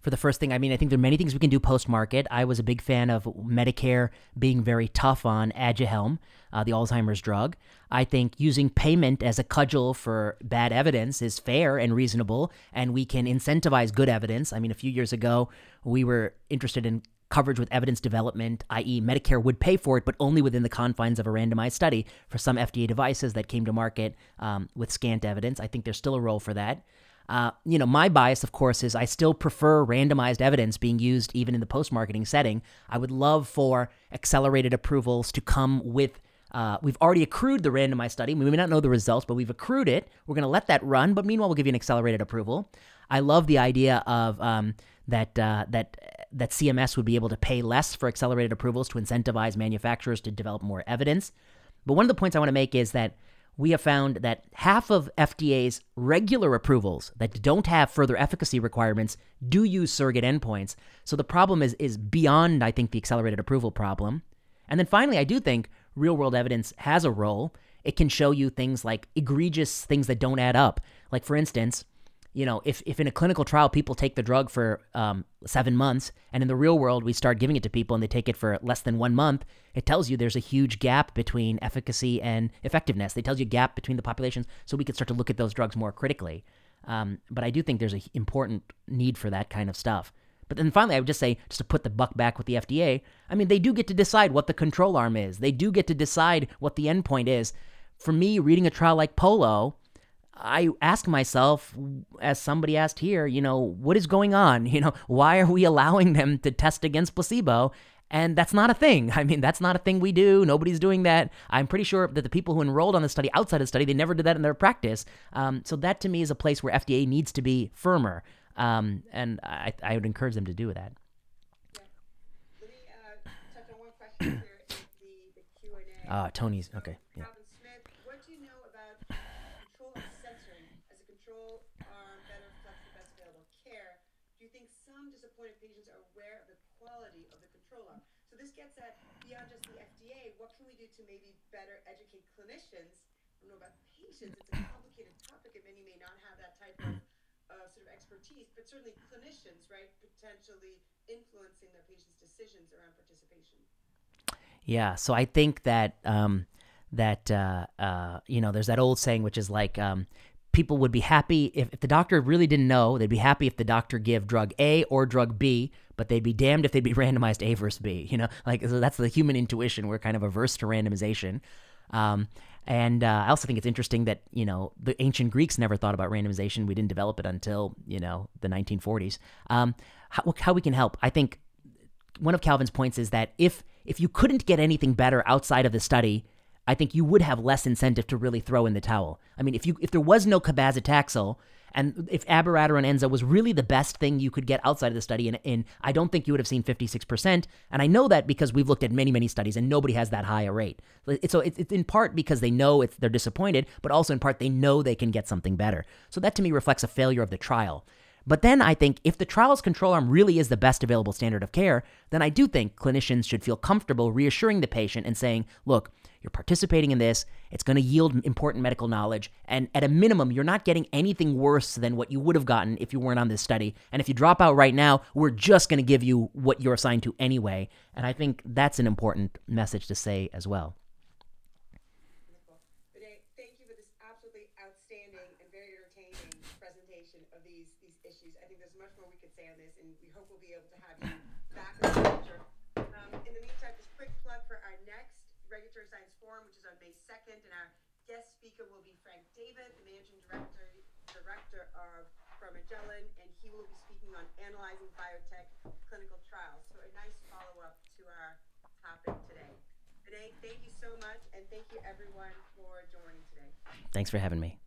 for the first thing, I mean, I think there are many things we can do post market. I was a big fan of Medicare being very tough on Aduhelm, uh, the Alzheimer's drug. I think using payment as a cudgel for bad evidence is fair and reasonable, and we can incentivize good evidence. I mean, a few years ago, we were interested in coverage with evidence development, i.e., Medicare would pay for it, but only within the confines of a randomized study for some FDA devices that came to market um, with scant evidence. I think there's still a role for that. Uh, you know, my bias, of course, is I still prefer randomized evidence being used even in the post marketing setting. I would love for accelerated approvals to come with. Uh, we've already accrued the randomized study. We may not know the results, but we've accrued it. We're going to let that run, but meanwhile, we'll give you an accelerated approval. I love the idea of um, that uh, that that CMS would be able to pay less for accelerated approvals to incentivize manufacturers to develop more evidence. But one of the points I want to make is that we have found that half of FDA's regular approvals that don't have further efficacy requirements do use surrogate endpoints. So the problem is is beyond I think the accelerated approval problem. And then finally I do think real-world evidence has a role. It can show you things like egregious things that don't add up. Like for instance, you know, if, if in a clinical trial people take the drug for um, seven months, and in the real world we start giving it to people and they take it for less than one month, it tells you there's a huge gap between efficacy and effectiveness. It tells you a gap between the populations, so we could start to look at those drugs more critically. Um, but I do think there's an important need for that kind of stuff. But then finally, I would just say, just to put the buck back with the FDA, I mean, they do get to decide what the control arm is. They do get to decide what the endpoint is. For me, reading a trial like Polo, I ask myself, as somebody asked here, you know, what is going on? You know, why are we allowing them to test against placebo? And that's not a thing. I mean, that's not a thing we do. Nobody's doing that. I'm pretty sure that the people who enrolled on the study outside of the study, they never did that in their practice. Um, so that to me is a place where FDA needs to be firmer. Um, and I, I would encourage them to do that. Yeah. Let me uh, touch on one question here in the, the Q&A. Ah, Tony's, okay. Yeah. Calvin Smith, what do you know about control of censoring as a control arm that reflects the best available care? Do you think some disappointed patients are aware of the quality of the control arm? So this gets at beyond just the FDA. What can we do to maybe better educate clinicians? I don't know about patients. It's a complicated topic, and many may not have that type of uh, sort of expertise, but certainly clinicians, right, potentially influencing their patients' decisions around participation. Yeah, so I think that um, that uh, uh, you know, there's that old saying which is like um, people would be happy if, if the doctor really didn't know. They'd be happy if the doctor give drug A or drug B, but they'd be damned if they'd be randomized A versus B. You know, like so that's the human intuition. We're kind of averse to randomization. Um, and uh, I also think it's interesting that you know the ancient Greeks never thought about randomization. We didn't develop it until you know the 1940s. Um, how, how we can help? I think one of Calvin's points is that if if you couldn't get anything better outside of the study, I think you would have less incentive to really throw in the towel. I mean, if you if there was no cabazitaxel and if abiraterone enza was really the best thing you could get outside of the study, and, I don't think you would have seen 56%. And I know that because we've looked at many, many studies and nobody has that high a rate. So it's, it's in part because they know they're disappointed, but also in part they know they can get something better. So that to me reflects a failure of the trial. But then I think if the trial's control arm really is the best available standard of care, then I do think clinicians should feel comfortable reassuring the patient and saying, look, you're participating in this. It's going to yield important medical knowledge. And at a minimum, you're not getting anything worse than what you would have gotten if you weren't on this study. And if you drop out right now, we're just going to give you what you're assigned to anyway. And I think that's an important message to say as well. Wonderful. Vinay, thank you for this absolutely outstanding and very entertaining presentation of these these issues. I think there's much more we could say on this, and we hope we'll be able to have you back in the future. Um, in the meantime, just quick plug for our next Regulatory Science Forum, which is on May 2nd, and our guest speaker will be Frank David, the Managing Director Director of from Magellan, and he will be speaking on analyzing biotech clinical trials. So a nice follow-up to our topic today. Today, thank you so much, and thank you everyone for joining today. Thanks for having me.